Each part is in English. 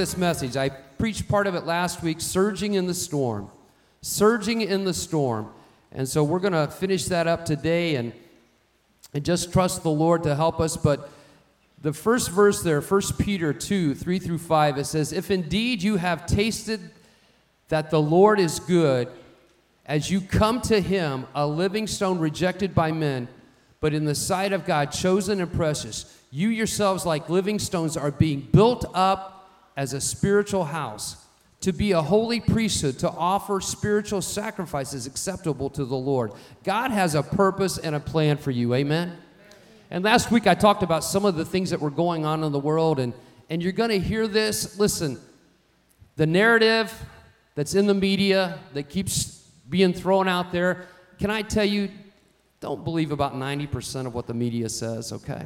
this message. I preached part of it last week, Surging in the Storm. Surging in the Storm. And so we're going to finish that up today and, and just trust the Lord to help us. But the first verse there, 1 Peter 2 3 through 5, it says, If indeed you have tasted that the Lord is good, as you come to him, a living stone rejected by men, but in the sight of God, chosen and precious, you yourselves, like living stones, are being built up as a spiritual house to be a holy priesthood, to offer spiritual sacrifices acceptable to the Lord. God has a purpose and a plan for you. Amen? And last week I talked about some of the things that were going on in the world, and, and you're going to hear this. Listen, the narrative that's in the media that keeps being thrown out there, can I tell you, don't believe about 90% of what the media says, okay?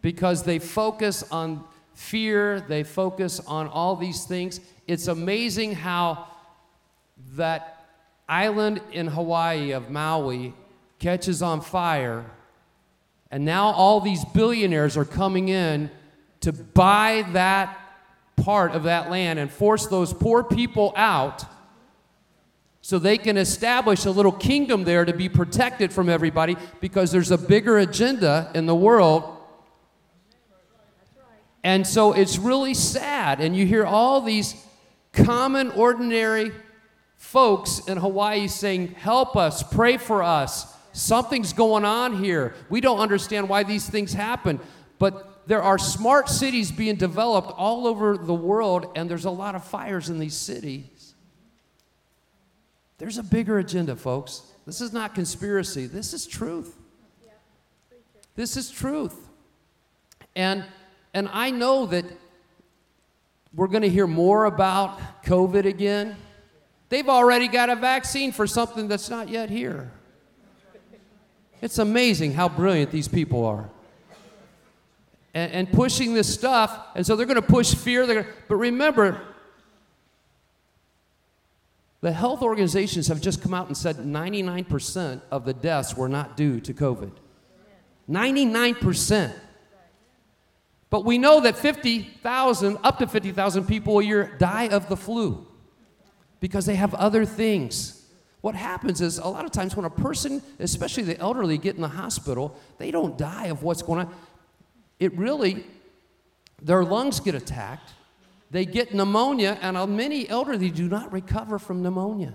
Because they focus on fear, they focus on all these things. It's amazing how that island in Hawaii of Maui catches on fire, and now all these billionaires are coming in to buy that part of that land and force those poor people out so they can establish a little kingdom there to be protected from everybody because there's a bigger agenda in the world. And so it's really sad. And you hear all these common, ordinary folks in Hawaii saying, Help us, pray for us. Something's going on here. We don't understand why these things happen. But there are smart cities being developed all over the world, and there's a lot of fires in these cities. There's a bigger agenda, folks. This is not conspiracy, this is truth. This is truth. And, and I know that we're going to hear more about COVID again. They've already got a vaccine for something that's not yet here. It's amazing how brilliant these people are. And, and pushing this stuff, and so they're going to push fear. Gonna, but remember, the health organizations have just come out and said 99% of the deaths were not due to COVID. 99%. But we know that 50,000, up to 50,000 people a year die of the flu because they have other things. What happens is a lot of times when a person, especially the elderly, get in the hospital, they don't die of what's going on. It really, their lungs get attacked they get pneumonia, and uh, many elderly do not recover from pneumonia.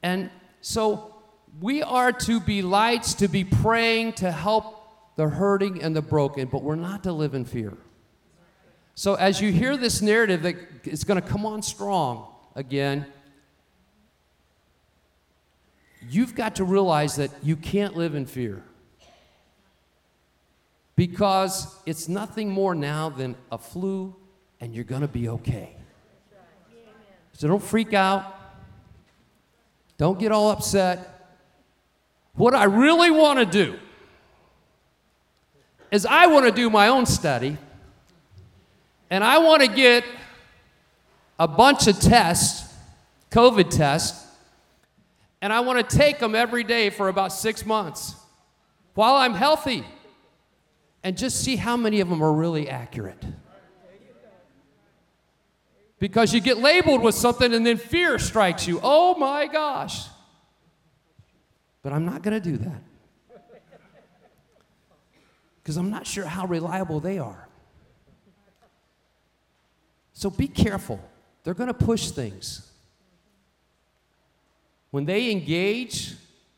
And so we are to be lights, to be praying, to help the hurting and the broken, but we're not to live in fear. So as you hear this narrative that it's going to come on strong again, you've got to realize that you can't live in fear because it's nothing more now than a flu and you're going to be okay. So don't freak out. Don't get all upset. What I really want to do is I want to do my own study and I want to get a bunch of tests, COVID tests, and I want to take them every day for about six months while I'm healthy and just see how many of them are really accurate. Because you get labeled with something and then fear strikes you. Oh my gosh. But I'm not going to do that. Because I'm not sure how reliable they are. So be careful. They're going to push things. When they engage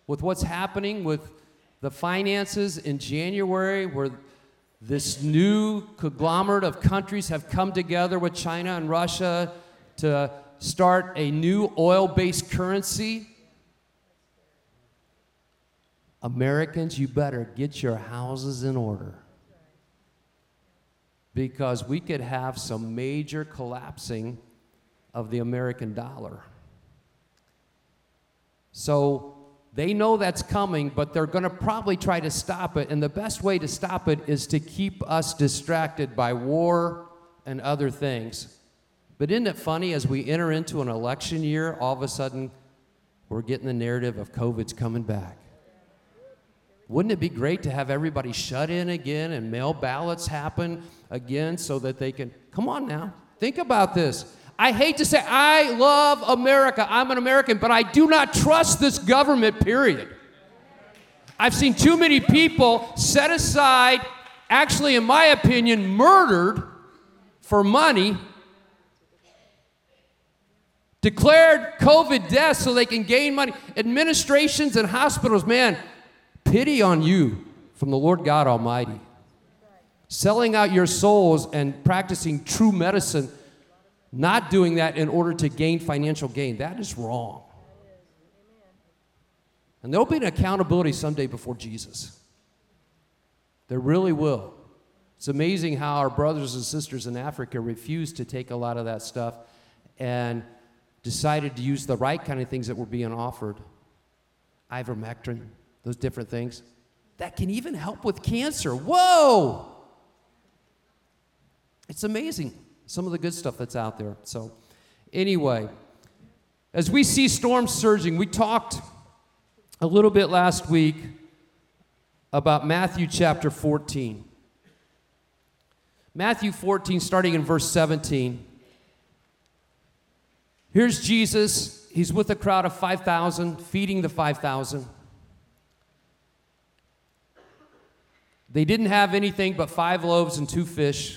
with what's happening with the finances in January, where this new conglomerate of countries have come together with China and Russia to start a new oil based currency. Americans, you better get your houses in order because we could have some major collapsing of the American dollar. So they know that's coming, but they're going to probably try to stop it. And the best way to stop it is to keep us distracted by war and other things. But isn't it funny as we enter into an election year, all of a sudden we're getting the narrative of COVID's coming back? Wouldn't it be great to have everybody shut in again and mail ballots happen again so that they can? Come on now, think about this. I hate to say I love America, I'm an American, but I do not trust this government, period. I've seen too many people set aside, actually, in my opinion, murdered for money, declared COVID deaths so they can gain money. Administrations and hospitals, man, pity on you from the Lord God Almighty. Selling out your souls and practicing true medicine, not doing that in order to gain financial gain, that is wrong. And there'll be an accountability someday before Jesus. There really will. It's amazing how our brothers and sisters in Africa refused to take a lot of that stuff and decided to use the right kind of things that were being offered ivermectin, those different things that can even help with cancer. Whoa! It's amazing some of the good stuff that's out there. So, anyway, as we see storms surging, we talked a little bit last week about Matthew chapter 14. Matthew 14, starting in verse 17. Here's Jesus. He's with a crowd of 5,000, feeding the 5,000. They didn't have anything but five loaves and two fish.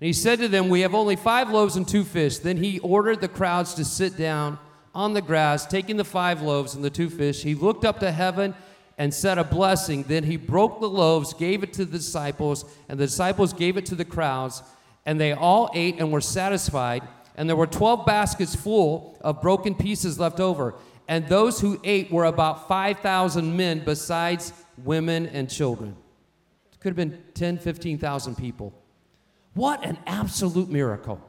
And he said to them, We have only five loaves and two fish. Then he ordered the crowds to sit down on the grass, taking the five loaves and the two fish, he looked up to heaven and said a blessing. Then he broke the loaves, gave it to the disciples, and the disciples gave it to the crowds. And they all ate and were satisfied. And there were 12 baskets full of broken pieces left over. And those who ate were about 5,000 men, besides women and children. Could have been 10, 15,000 people. What an absolute miracle!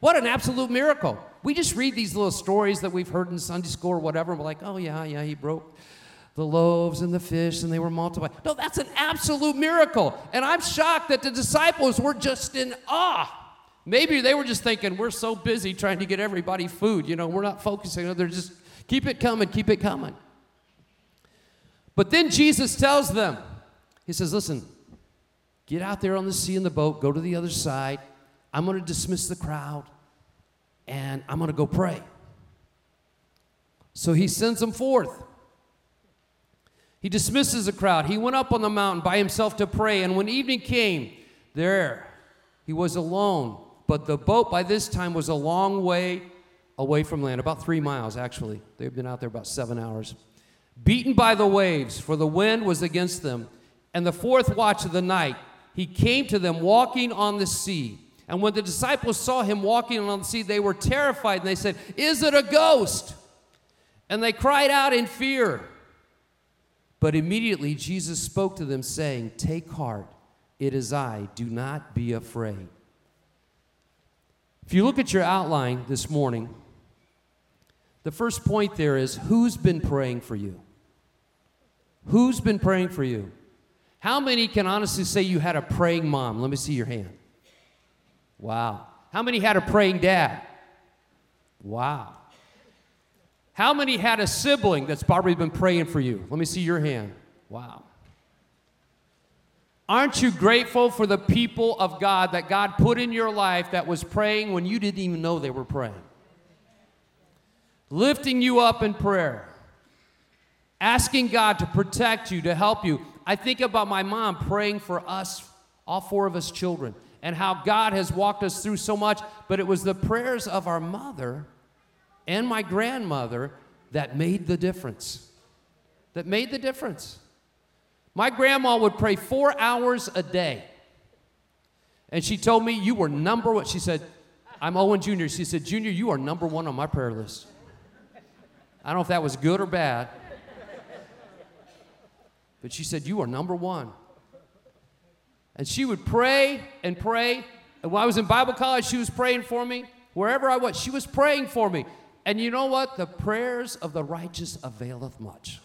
What an absolute miracle. We just read these little stories that we've heard in Sunday school or whatever, and we're like, oh, yeah, yeah, he broke the loaves and the fish and they were multiplied. No, that's an absolute miracle. And I'm shocked that the disciples were just in awe. Maybe they were just thinking, we're so busy trying to get everybody food, you know, we're not focusing. They're just, keep it coming, keep it coming. But then Jesus tells them, He says, listen, get out there on the sea in the boat, go to the other side. I'm going to dismiss the crowd and I'm going to go pray. So he sends them forth. He dismisses the crowd. He went up on the mountain by himself to pray, and when evening came, there he was alone. But the boat by this time was a long way away from land, about three miles actually. They've been out there about seven hours. Beaten by the waves, for the wind was against them. And the fourth watch of the night, he came to them walking on the sea. And when the disciples saw him walking on the sea, they were terrified and they said, Is it a ghost? And they cried out in fear. But immediately Jesus spoke to them, saying, Take heart, it is I, do not be afraid. If you look at your outline this morning, the first point there is who's been praying for you? Who's been praying for you? How many can honestly say you had a praying mom? Let me see your hand. Wow. How many had a praying dad? Wow. How many had a sibling that's probably been praying for you? Let me see your hand. Wow. Aren't you grateful for the people of God that God put in your life that was praying when you didn't even know they were praying? Lifting you up in prayer, asking God to protect you, to help you. I think about my mom praying for us, all four of us children and how God has walked us through so much, but it was the prayers of our mother and my grandmother that made the difference. That made the difference. My grandma would pray four hours a day. And she told me, You were number one. She said, I'm Owen Jr. She said, Junior, you are number one on my prayer list. I don't know if that was good or bad. But she said, You are number one. And she would pray and pray. And when I was in Bible college, she was praying for me. Wherever I was, she was praying for me. And you know what? The prayers of the righteous availeth much.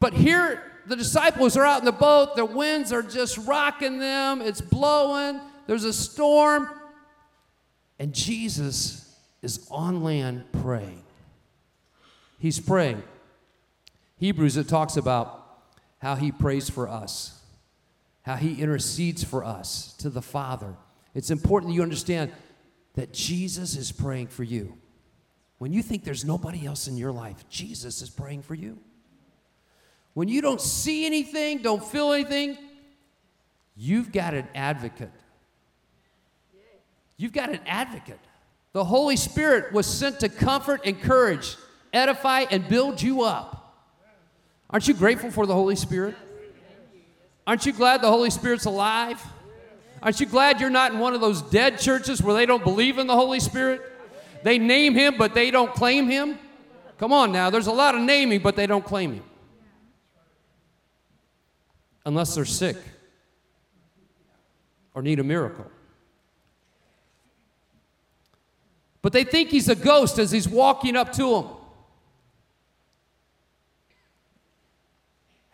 But here, the disciples are out in the boat. The winds are just rocking them. It's blowing. There's a storm. And Jesus is on land praying. He's praying. Hebrews, it talks about how he prays for us, how he intercedes for us to the Father. It's important that you understand that Jesus is praying for you. When you think there's nobody else in your life, Jesus is praying for you. When you don't see anything, don't feel anything, you've got an advocate. You've got an advocate. The Holy Spirit was sent to comfort, encourage, edify, and build you up. Aren't you grateful for the Holy Spirit? Aren't you glad the Holy Spirit's alive? Aren't you glad you're not in one of those dead churches where they don't believe in the Holy Spirit? They name him, but they don't claim him? Come on now, there's a lot of naming, but they don't claim him. Unless they're sick or need a miracle. But they think he's a ghost as he's walking up to them.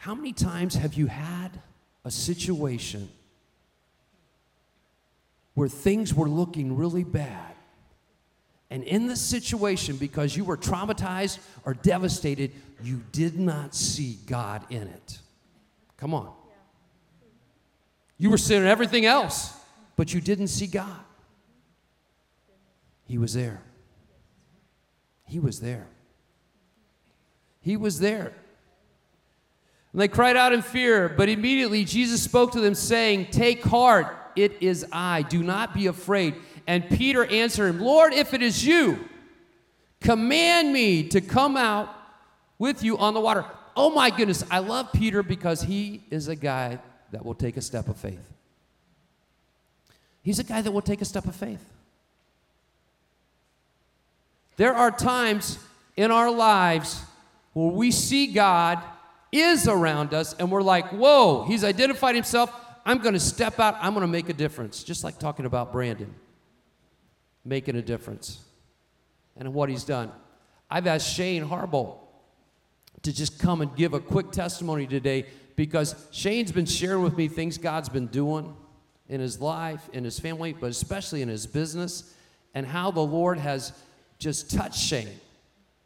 How many times have you had a situation where things were looking really bad? And in the situation, because you were traumatized or devastated, you did not see God in it. Come on. You were seeing everything else, but you didn't see God. He was there. He was there. He was there. And they cried out in fear, but immediately Jesus spoke to them, saying, Take heart, it is I. Do not be afraid. And Peter answered him, Lord, if it is you, command me to come out with you on the water. Oh my goodness, I love Peter because he is a guy that will take a step of faith. He's a guy that will take a step of faith. There are times in our lives where we see God is around us, and we're like, whoa, he's identified himself. I'm going to step out. I'm going to make a difference. Just like talking about Brandon, making a difference and what he's done. I've asked Shane Harbaugh to just come and give a quick testimony today because Shane's been sharing with me things God's been doing in his life, in his family, but especially in his business, and how the Lord has just touched Shane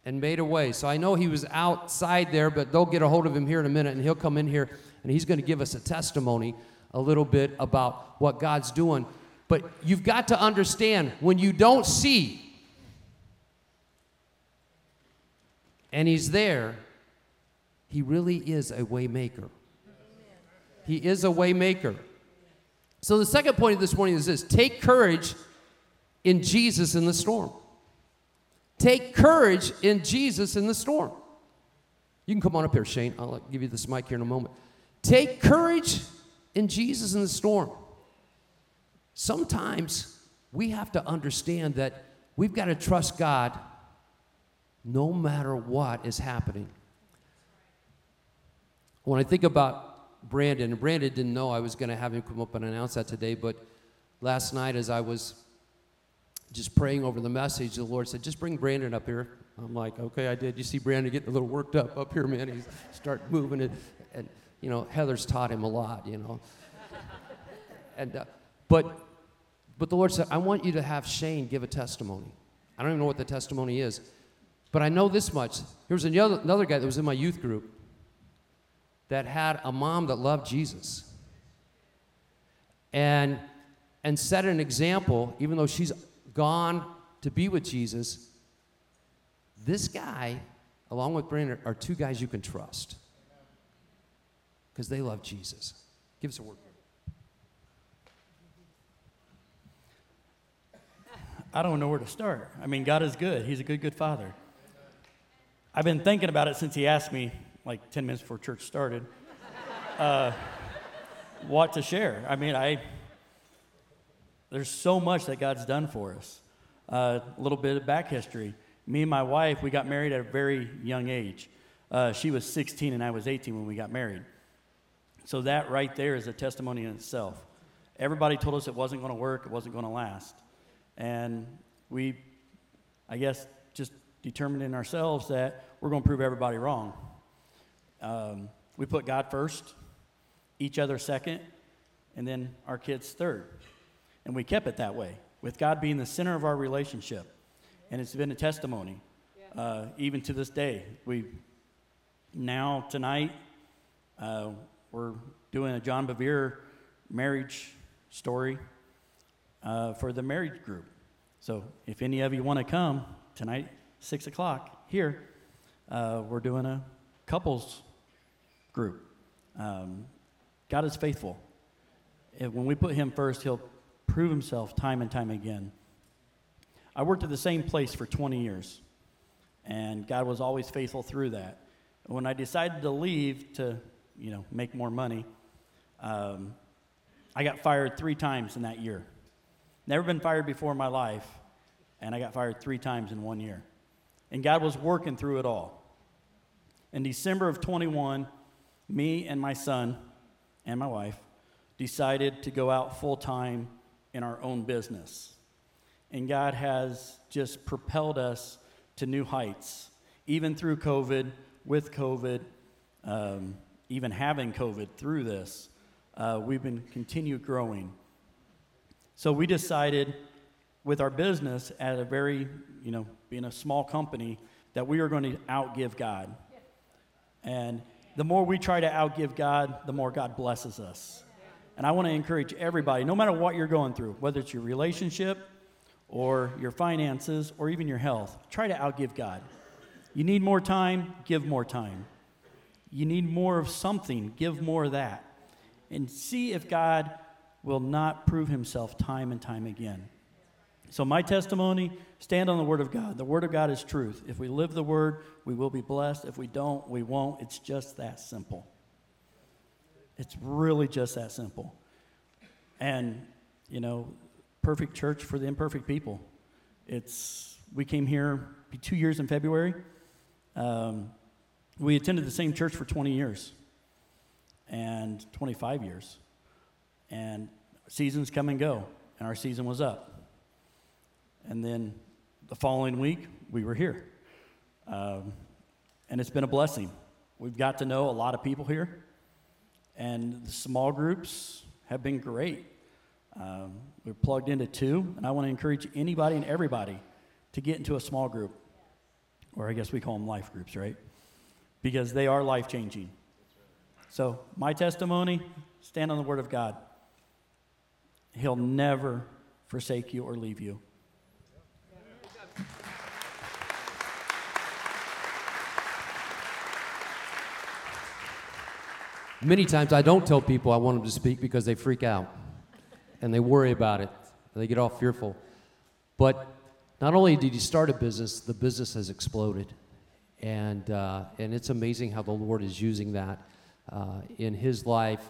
and made a way. So I know he was outside there, but they'll get a hold of him here in a minute, and he'll come in here and he's going to give us a testimony a little bit about what God's doing. But you've got to understand when you don't see, and he's there, he really is a waymaker. He is a waymaker. So the second point of this morning is this: take courage in Jesus in the storm. Take courage in Jesus in the storm. You can come on up here, Shane. I'll give you this mic here in a moment. Take courage in Jesus in the storm. Sometimes we have to understand that we've got to trust God no matter what is happening. When I think about Brandon, and Brandon didn't know I was going to have him come up and announce that today, but last night as I was just praying over the message, the Lord said, just bring Brandon up here. I'm like, okay, I did. You see Brandon getting a little worked up up here, man. He's start moving it. And, you know, Heather's taught him a lot, you know. and, uh, but, but the Lord said, I want you to have Shane give a testimony. I don't even know what the testimony is, but I know this much. There was another, another guy that was in my youth group that had a mom that loved Jesus. And, and set an example, even though she's gone to be with Jesus, this guy, along with Brandon, are two guys you can trust because they love Jesus. Give us a word. I don't know where to start. I mean, God is good. He's a good, good father. I've been thinking about it since he asked me, like 10 minutes before church started, uh, what to share. I mean, I there's so much that God's done for us. Uh, a little bit of back history. Me and my wife, we got married at a very young age. Uh, she was 16 and I was 18 when we got married. So that right there is a testimony in itself. Everybody told us it wasn't going to work, it wasn't going to last. And we, I guess, just determined in ourselves that we're going to prove everybody wrong. Um, we put God first, each other second, and then our kids third. And we kept it that way, with God being the center of our relationship. And it's been a testimony, uh, even to this day. We, now, tonight, uh, we're doing a John Bevere marriage story uh, for the marriage group. So if any of you want to come tonight, 6 o'clock here, uh, we're doing a couples group. Um, God is faithful. If, when we put Him first, He'll prove Himself time and time again. I worked at the same place for 20 years, and God was always faithful through that. When I decided to leave to, you know, make more money, um, I got fired three times in that year. Never been fired before in my life, and I got fired three times in one year. And God was working through it all. In December of 21, me and my son and my wife decided to go out full time in our own business. And God has just propelled us to new heights, even through COVID, with COVID, um, even having COVID through this. Uh, we've been continued growing. So we decided with our business at a very, you know, being a small company, that we are going to outgive God. And the more we try to outgive God, the more God blesses us. And I want to encourage everybody, no matter what you're going through, whether it's your relationship or your finances or even your health, try to outgive God. You need more time, give more time. You need more of something, give more of that. And see if God will not prove himself time and time again. So, my testimony stand on the Word of God. The Word of God is truth. If we live the Word, we will be blessed. If we don't, we won't. It's just that simple. It's really just that simple. And, you know, perfect church for the imperfect people. It's, we came here two years in February. Um, we attended the same church for 20 years and 25 years. And seasons come and go, and our season was up. And then the following week, we were here. Um, and it's been a blessing. We've got to know a lot of people here, and the small groups have been great. Um, we're plugged into two, and I want to encourage anybody and everybody to get into a small group, or I guess we call them life groups, right? Because they are life changing. So, my testimony stand on the Word of God. He'll never forsake you or leave you. Many times I don't tell people I want them to speak because they freak out and they worry about it. They get all fearful. But not only did he start a business, the business has exploded. And, uh, and it's amazing how the Lord is using that uh, in his life,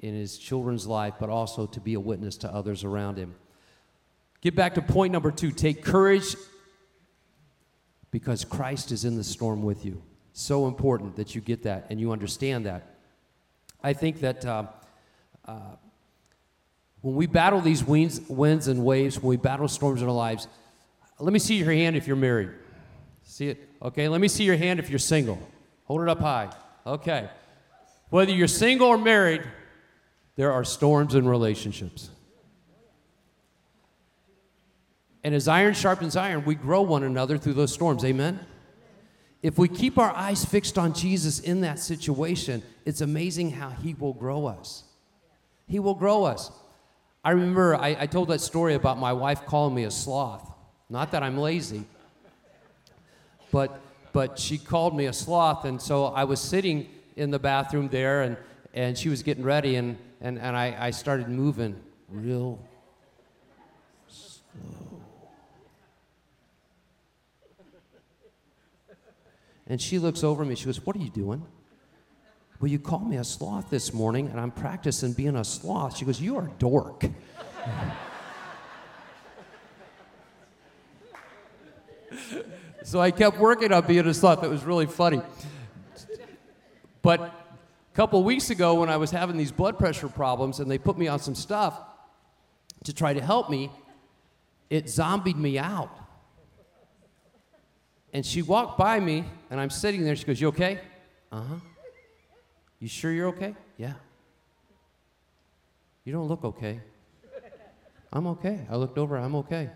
in his children's life, but also to be a witness to others around him. Get back to point number two take courage because Christ is in the storm with you. So important that you get that and you understand that. I think that uh, uh, when we battle these winds, winds and waves, when we battle storms in our lives, let me see your hand if you're married. See it? Okay, let me see your hand if you're single. Hold it up high. Okay. Whether you're single or married, there are storms in relationships. And as iron sharpens iron, we grow one another through those storms. Amen? If we keep our eyes fixed on Jesus in that situation, it's amazing how He will grow us. He will grow us. I remember I, I, told that story about my wife calling me a sloth. Not that I'm lazy, but, but she called me a sloth. And so I was sitting in the bathroom there, and, and she was getting ready, and, and, and I, I started moving real slow. And she looks over at me. She goes, What are you doing? Well, you called me a sloth this morning, and I'm practicing being a sloth. She goes, You are a dork. so I kept working on being a sloth. That was really funny. But a couple weeks ago, when I was having these blood pressure problems and they put me on some stuff to try to help me, it zombied me out. And she walked by me, and I'm sitting there. She goes, You okay? Uh huh. You sure you're okay? Yeah. You don't look okay. I'm okay. I looked over, I'm okay.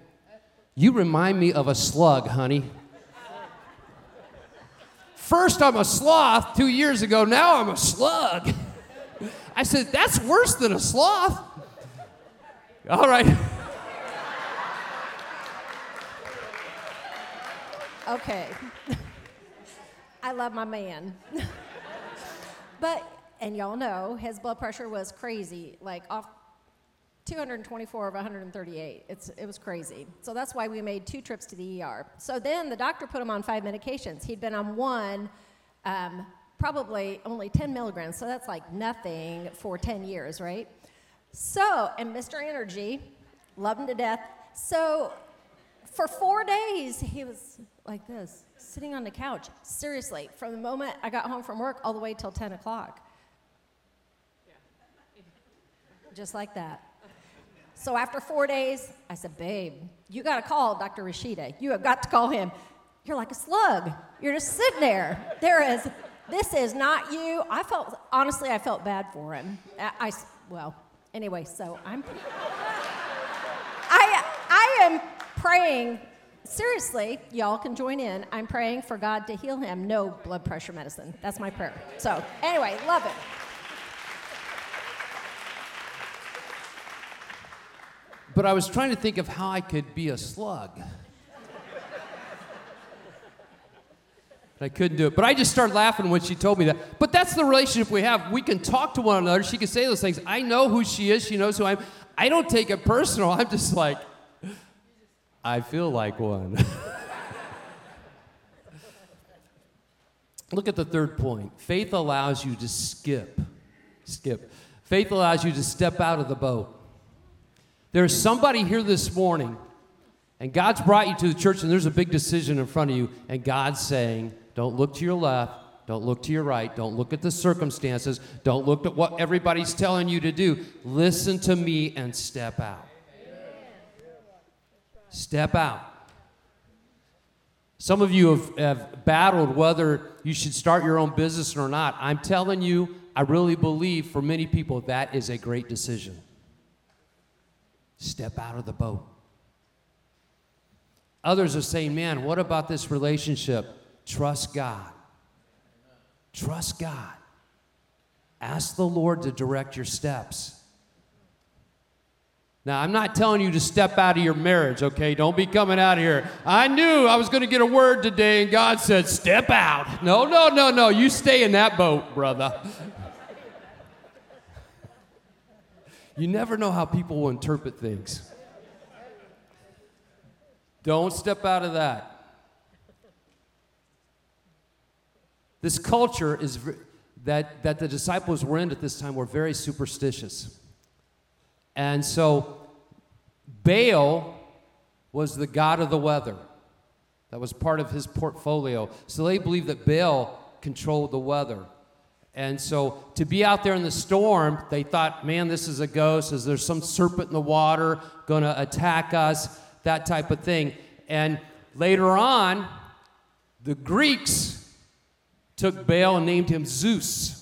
You remind me of a slug, honey. First, I'm a sloth two years ago, now I'm a slug. I said, That's worse than a sloth. All right. Okay. I love my man. but, and y'all know, his blood pressure was crazy, like off 224 of 138. It's, it was crazy. So that's why we made two trips to the ER. So then the doctor put him on five medications. He'd been on one, um, probably only 10 milligrams, so that's like nothing for 10 years, right? So, and Mr. Energy, love him to death. So for four days, he was like this, sitting on the couch. Seriously, from the moment I got home from work all the way till 10 o'clock. Just like that. So after four days, I said, Babe, you got to call Dr. Rashida. You have got to call him. You're like a slug. You're just sitting there. There is, this is not you. I felt, honestly, I felt bad for him. I, I well, anyway, so I'm, I, I am praying seriously, y'all can join in. I'm praying for God to heal him. No blood pressure medicine. That's my prayer. So, anyway, love it. But I was trying to think of how I could be a slug. I couldn't do it. But I just started laughing when she told me that. But that's the relationship we have. We can talk to one another. She can say those things. I know who she is. She knows who I am. I don't take it personal. I'm just like, I feel like one. Look at the third point. Faith allows you to skip. Skip. Faith allows you to step out of the boat. There's somebody here this morning, and God's brought you to the church, and there's a big decision in front of you, and God's saying, Don't look to your left, don't look to your right, don't look at the circumstances, don't look at what everybody's telling you to do. Listen to me and step out. Step out. Some of you have, have battled whether you should start your own business or not. I'm telling you, I really believe for many people that is a great decision. Step out of the boat. Others are saying, man, what about this relationship? Trust God. Trust God. Ask the Lord to direct your steps. Now, I'm not telling you to step out of your marriage, okay? Don't be coming out of here. I knew I was going to get a word today, and God said, step out. No, no, no, no. You stay in that boat, brother. You never know how people will interpret things. Don't step out of that. This culture is that, that the disciples were in at this time were very superstitious. And so Baal was the god of the weather. That was part of his portfolio. So they believed that Baal controlled the weather. And so to be out there in the storm, they thought, man, this is a ghost. Is there some serpent in the water going to attack us? That type of thing. And later on, the Greeks took Baal and named him Zeus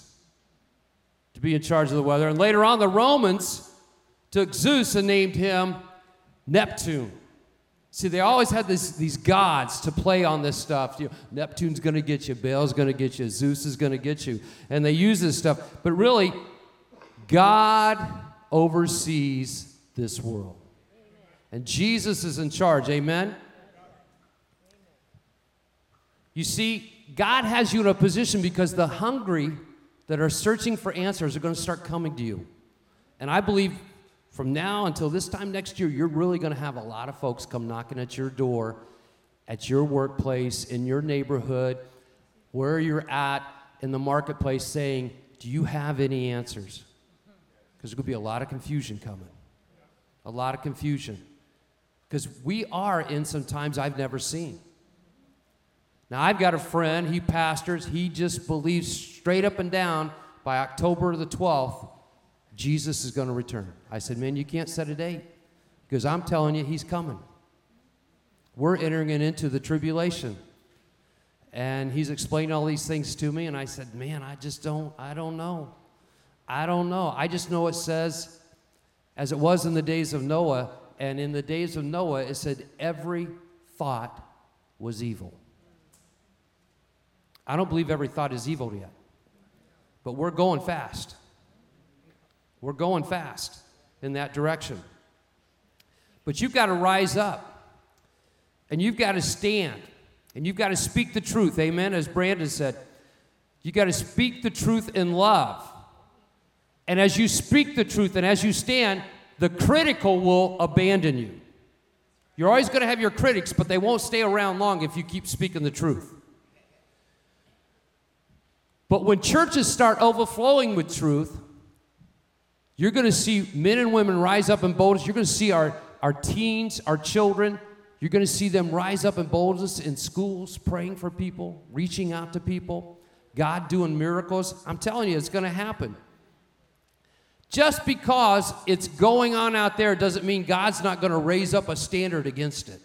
to be in charge of the weather. And later on, the Romans took Zeus and named him Neptune. See, they always had this, these gods to play on this stuff. You know, Neptune's going to get you, Baal's going to get you, Zeus is going to get you. And they use this stuff. But really, God oversees this world. And Jesus is in charge. Amen? You see, God has you in a position because the hungry that are searching for answers are going to start coming to you. And I believe from now until this time next year, you're really going to have a lot of folks come knocking at your door, at your workplace, in your neighborhood, where you're at in the marketplace, saying, Do you have any answers? Because there's going to be a lot of confusion coming. A lot of confusion. Because we are in some times I've never seen. Now, I've got a friend, he pastors, he just believes straight up and down by October the 12th, Jesus is going to return. I said, Man, you can't set a date because I'm telling you, he's coming. We're entering into the tribulation. And he's explained all these things to me, and I said, Man, I just don't, I don't know. I don't know. I just know it says, as it was in the days of Noah, and in the days of Noah, it said, every thought was evil. I don't believe every thought is evil yet. But we're going fast. We're going fast in that direction. But you've got to rise up and you've got to stand and you've got to speak the truth. Amen. As Brandon said, you got to speak the truth in love. And as you speak the truth and as you stand, the critical will abandon you. You're always going to have your critics, but they won't stay around long if you keep speaking the truth. But when churches start overflowing with truth, you're going to see men and women rise up in boldness. You're going to see our, our teens, our children, you're going to see them rise up in boldness in schools, praying for people, reaching out to people, God doing miracles. I'm telling you, it's going to happen. Just because it's going on out there doesn't mean God's not going to raise up a standard against it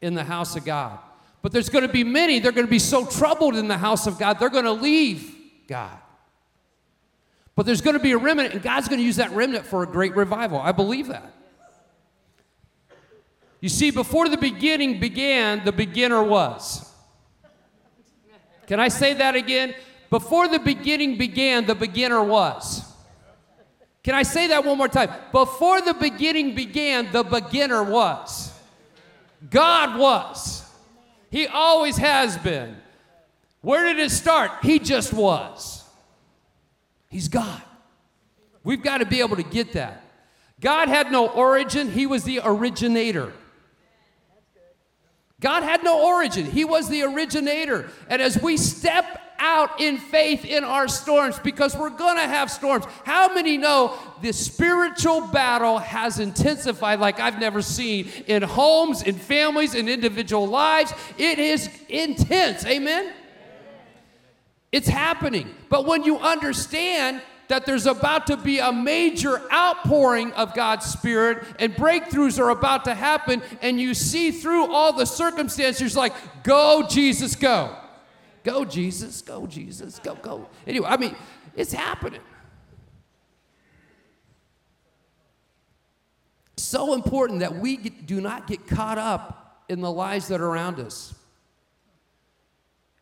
in the house of God. But there's going to be many, they're going to be so troubled in the house of God, they're going to leave God. But there's going to be a remnant, and God's going to use that remnant for a great revival. I believe that. You see, before the beginning began, the beginner was. Can I say that again? Before the beginning began, the beginner was. Can I say that one more time? Before the beginning began, the beginner was. God was. He always has been. Where did it start? He just was. He's God. We've got to be able to get that. God had no origin, He was the originator. God had no origin, He was the originator. And as we step out in faith in our storms, because we're going to have storms, how many know the spiritual battle has intensified like I've never seen in homes, in families, in individual lives? It is intense. Amen? It's happening. But when you understand that there's about to be a major outpouring of God's Spirit and breakthroughs are about to happen, and you see through all the circumstances, like, go, Jesus, go. Go, Jesus, go, Jesus, go, go. Anyway, I mean, it's happening. So important that we do not get caught up in the lies that are around us.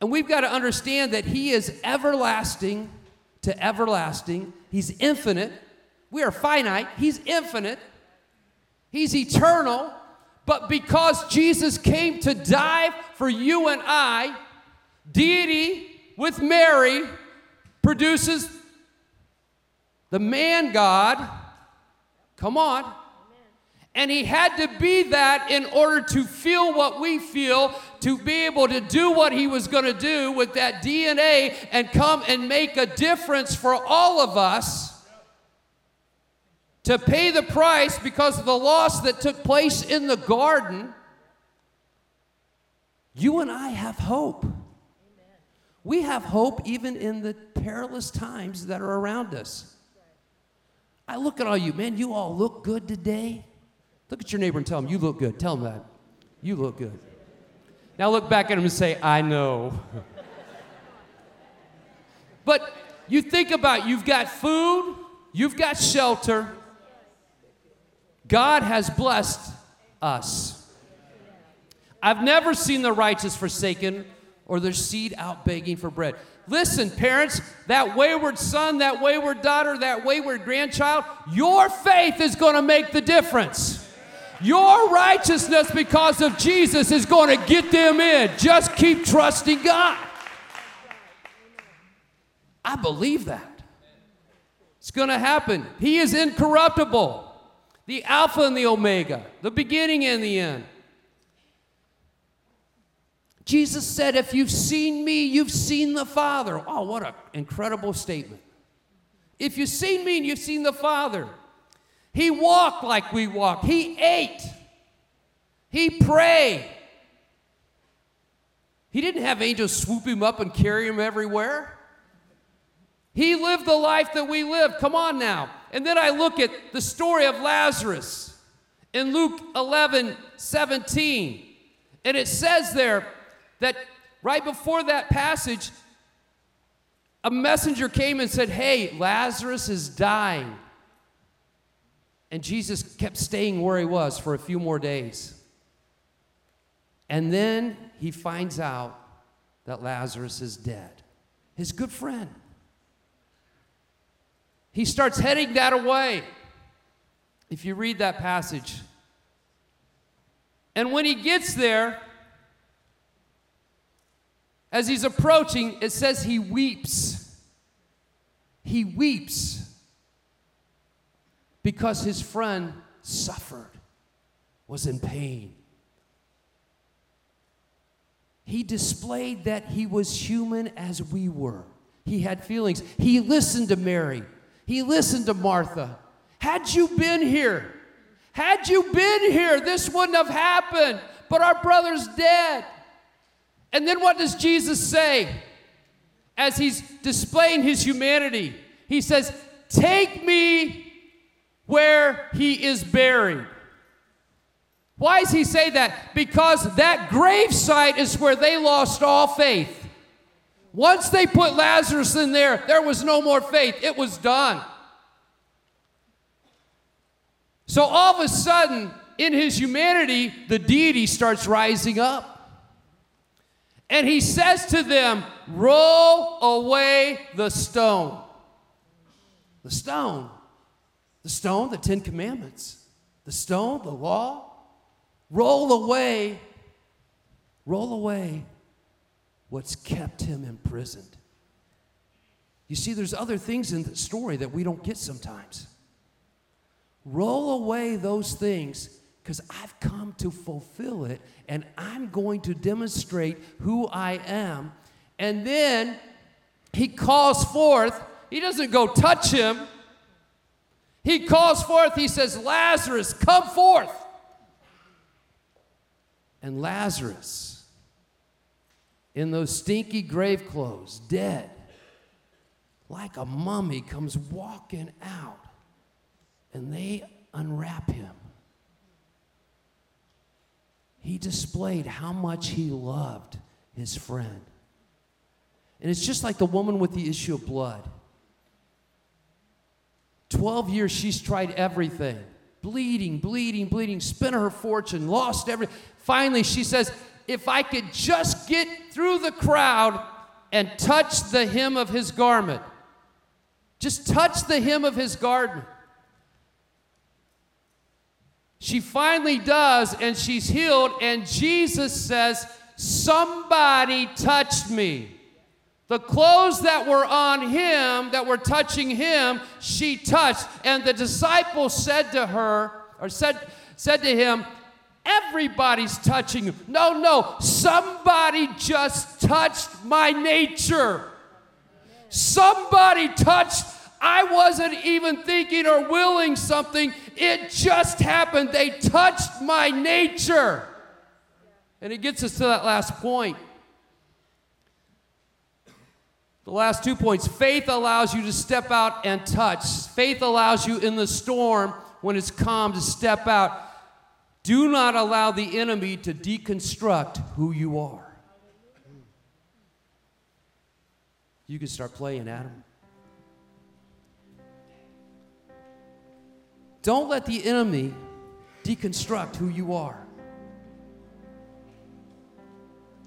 And we've got to understand that He is everlasting to everlasting. He's infinite. We are finite. He's infinite. He's eternal. But because Jesus came to die for you and I, deity with Mary produces the man God. Come on. And he had to be that in order to feel what we feel, to be able to do what he was going to do with that DNA and come and make a difference for all of us. To pay the price because of the loss that took place in the garden. You and I have hope. We have hope even in the perilous times that are around us. I look at all you, man, you all look good today. Look at your neighbor and tell him, You look good. Tell him that. You look good. Now look back at him and say, I know. but you think about you've got food, you've got shelter. God has blessed us. I've never seen the righteous forsaken or their seed out begging for bread. Listen, parents, that wayward son, that wayward daughter, that wayward grandchild, your faith is going to make the difference. Your righteousness because of Jesus is going to get them in. Just keep trusting God. I believe that. It's going to happen. He is incorruptible, the Alpha and the Omega, the beginning and the end. Jesus said, If you've seen me, you've seen the Father. Oh, what an incredible statement. If you've seen me and you've seen the Father, he walked like we walk. He ate. He prayed. He didn't have angels swoop him up and carry him everywhere. He lived the life that we live. Come on now. And then I look at the story of Lazarus in Luke 11 17. And it says there that right before that passage, a messenger came and said, Hey, Lazarus is dying. And Jesus kept staying where he was for a few more days. And then he finds out that Lazarus is dead. His good friend. He starts heading that away. If you read that passage, and when he gets there, as he's approaching, it says he weeps. He weeps because his friend suffered, was in pain. He displayed that he was human as we were. He had feelings. He listened to Mary. He listened to Martha. Had you been here, had you been here, this wouldn't have happened. But our brother's dead. And then what does Jesus say as he's displaying his humanity? He says, Take me where he is buried. Why does he say that? Because that gravesite is where they lost all faith. Once they put Lazarus in there, there was no more faith. It was done. So all of a sudden, in his humanity, the deity starts rising up. And he says to them, Roll away the stone. The stone. The stone, the Ten Commandments. The stone, the law. Roll away, roll away what's kept him imprisoned. You see, there's other things in the story that we don't get sometimes. Roll away those things because I've come to fulfill it and I'm going to demonstrate who I am. And then he calls forth, he doesn't go touch him. He calls forth, he says, Lazarus, come forth. And Lazarus, in those stinky grave clothes, dead, like a mummy, comes walking out. And they unwrap him he displayed how much he loved his friend. And it's just like the woman with the issue of blood. 12 years she's tried everything bleeding, bleeding, bleeding, spent her fortune, lost everything. Finally, she says, If I could just get through the crowd and touch the hem of his garment, just touch the hem of his garment. She finally does, and she's healed, and Jesus says, Somebody touched me. The clothes that were on him, that were touching him, she touched. And the disciples said to her, or said, said to him, Everybody's touching you. No, no, somebody just touched my nature. Somebody touched I wasn't even thinking or willing something. It just happened. They touched my nature. And it gets us to that last point. The last two points faith allows you to step out and touch. Faith allows you in the storm when it's calm to step out. Do not allow the enemy to deconstruct who you are. You can start playing, Adam. Don't let the enemy deconstruct who you are.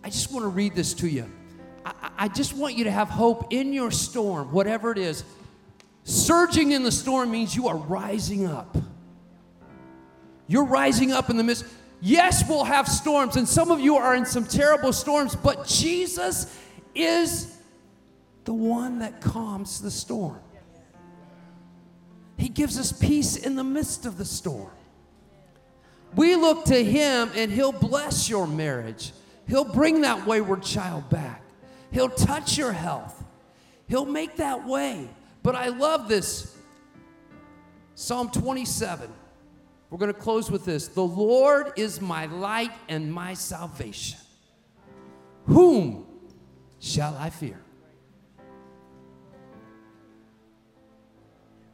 I just want to read this to you. I, I, just want you to have hope in your storm, whatever it is. Surging in the storm means you are rising up. You're rising up in the midst. Yes, we'll have storms, and some of you are in some terrible storms, but Jesus is the one that calms the storm. He gives us peace in the midst of the storm. We look to Him and He'll bless your marriage. He'll bring that wayward child back. He'll touch your health. He'll make that way. But I love this. Psalm 27. We're going to close with this. The Lord is my light and my salvation. Whom shall I fear?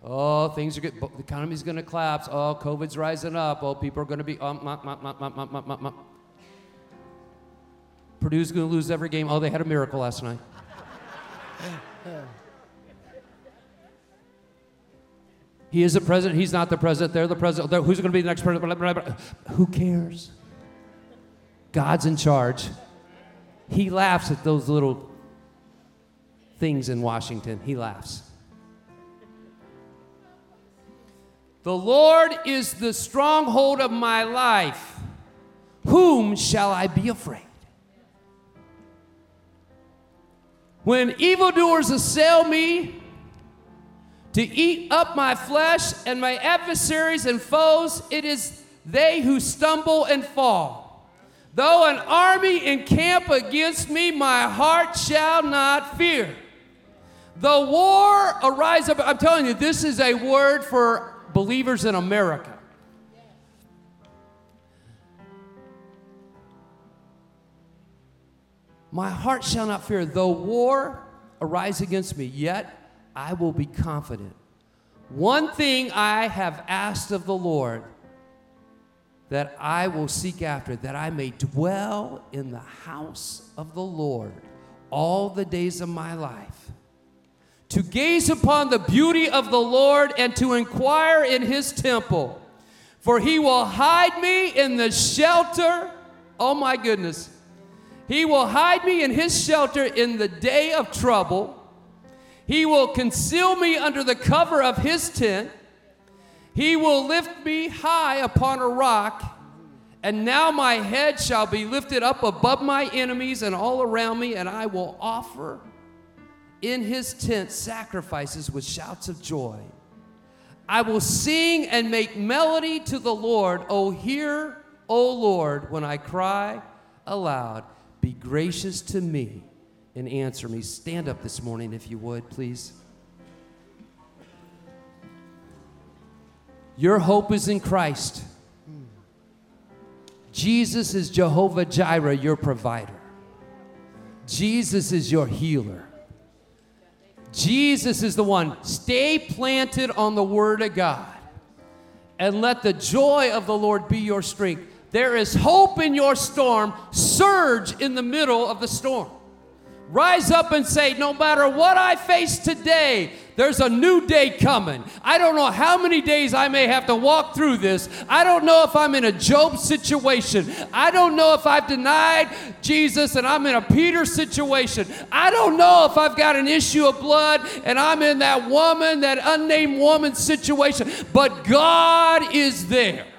Oh, things are good. The economy's going to collapse. Oh, COVID's rising up. Oh, people are going to be. Um, um, um, Purdue's going to lose every game. Oh, they had a miracle last night. he is the president. He's not the president. They're the president. They're, who's going to be the next president? Who cares? God's in charge. He laughs at those little things in Washington. He laughs. The Lord is the stronghold of my life. Whom shall I be afraid? When evildoers assail me to eat up my flesh and my adversaries and foes, it is they who stumble and fall. Though an army encamp against me, my heart shall not fear. The war arise up. I'm telling you, this is a word for believers in America. My heart shall not fear, though war arise against me, yet I will be confident. One thing I have asked of the Lord that I will seek after, that I may dwell in the house of the Lord all the days of my life, to gaze upon the beauty of the Lord and to inquire in his temple. For he will hide me in the shelter, oh my goodness, he will hide me in his shelter in the day of trouble. He will conceal me under the cover of his tent. He will lift me high upon a rock. And now my head shall be lifted up above my enemies and all around me, and I will offer in his tent sacrifices with shouts of joy. I will sing and make melody to the Lord. Oh, hear, O Lord, when I cry aloud. Be gracious to me and answer me. Stand up this morning, if you would, please. Your hope is in Christ. Jesus is Jehovah Jireh, your provider. Jesus is your healer. Jesus is the one. Stay planted on the Word of God and let the joy of the Lord be your strength. There is hope in your storm. Surge in the middle of the storm. Rise up and say, no matter what I face today, there's a new day coming. I don't know how many days I may have to walk through this. I don't know if I'm in a Job situation. I don't know if I've denied Jesus and I'm in a Peter situation. I don't know if I've got an issue of blood and I'm in that woman, that unnamed woman situation. But God is there.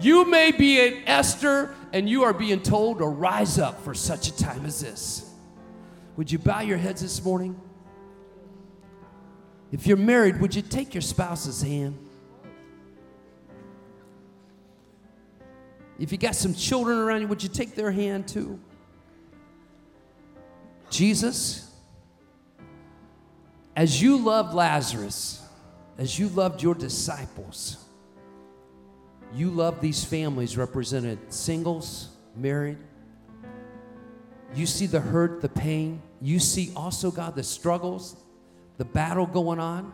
You may be an Esther and you are being told to rise up for such a time as this. Would you bow your heads this morning? If you're married, would you take your spouse's hand? If you got some children around you, would you take their hand too? Jesus, as you loved Lazarus, as you loved your disciples, you love these families represented singles, married. You see the hurt, the pain. You see also, God, the struggles, the battle going on.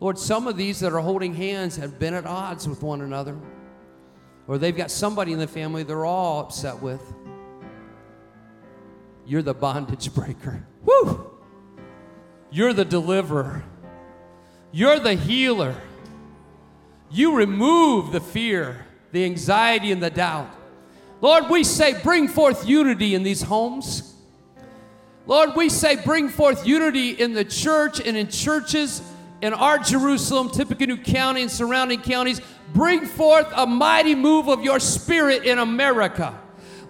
Lord, some of these that are holding hands have been at odds with one another, or they've got somebody in the family they're all upset with. You're the bondage breaker. Woo! You're the deliverer. You're the healer. You remove the fear, the anxiety, and the doubt. Lord, we say, bring forth unity in these homes. Lord, we say, bring forth unity in the church and in churches in our Jerusalem, Tippecanoe County, and surrounding counties. Bring forth a mighty move of your spirit in America.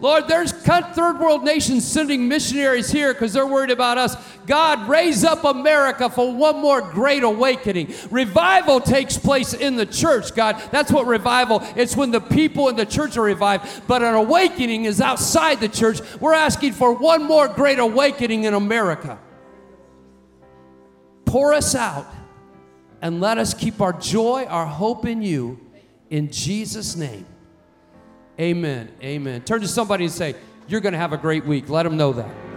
Lord, there's third world nations sending missionaries here because they're worried about us. God, raise up America for one more great awakening. Revival takes place in the church, God. That's what revival. It's when the people in the church are revived. But an awakening is outside the church. We're asking for one more great awakening in America. Pour us out and let us keep our joy, our hope in you. In Jesus' name. Amen. Amen. Turn to somebody and say, You're going to have a great week. Let them know that.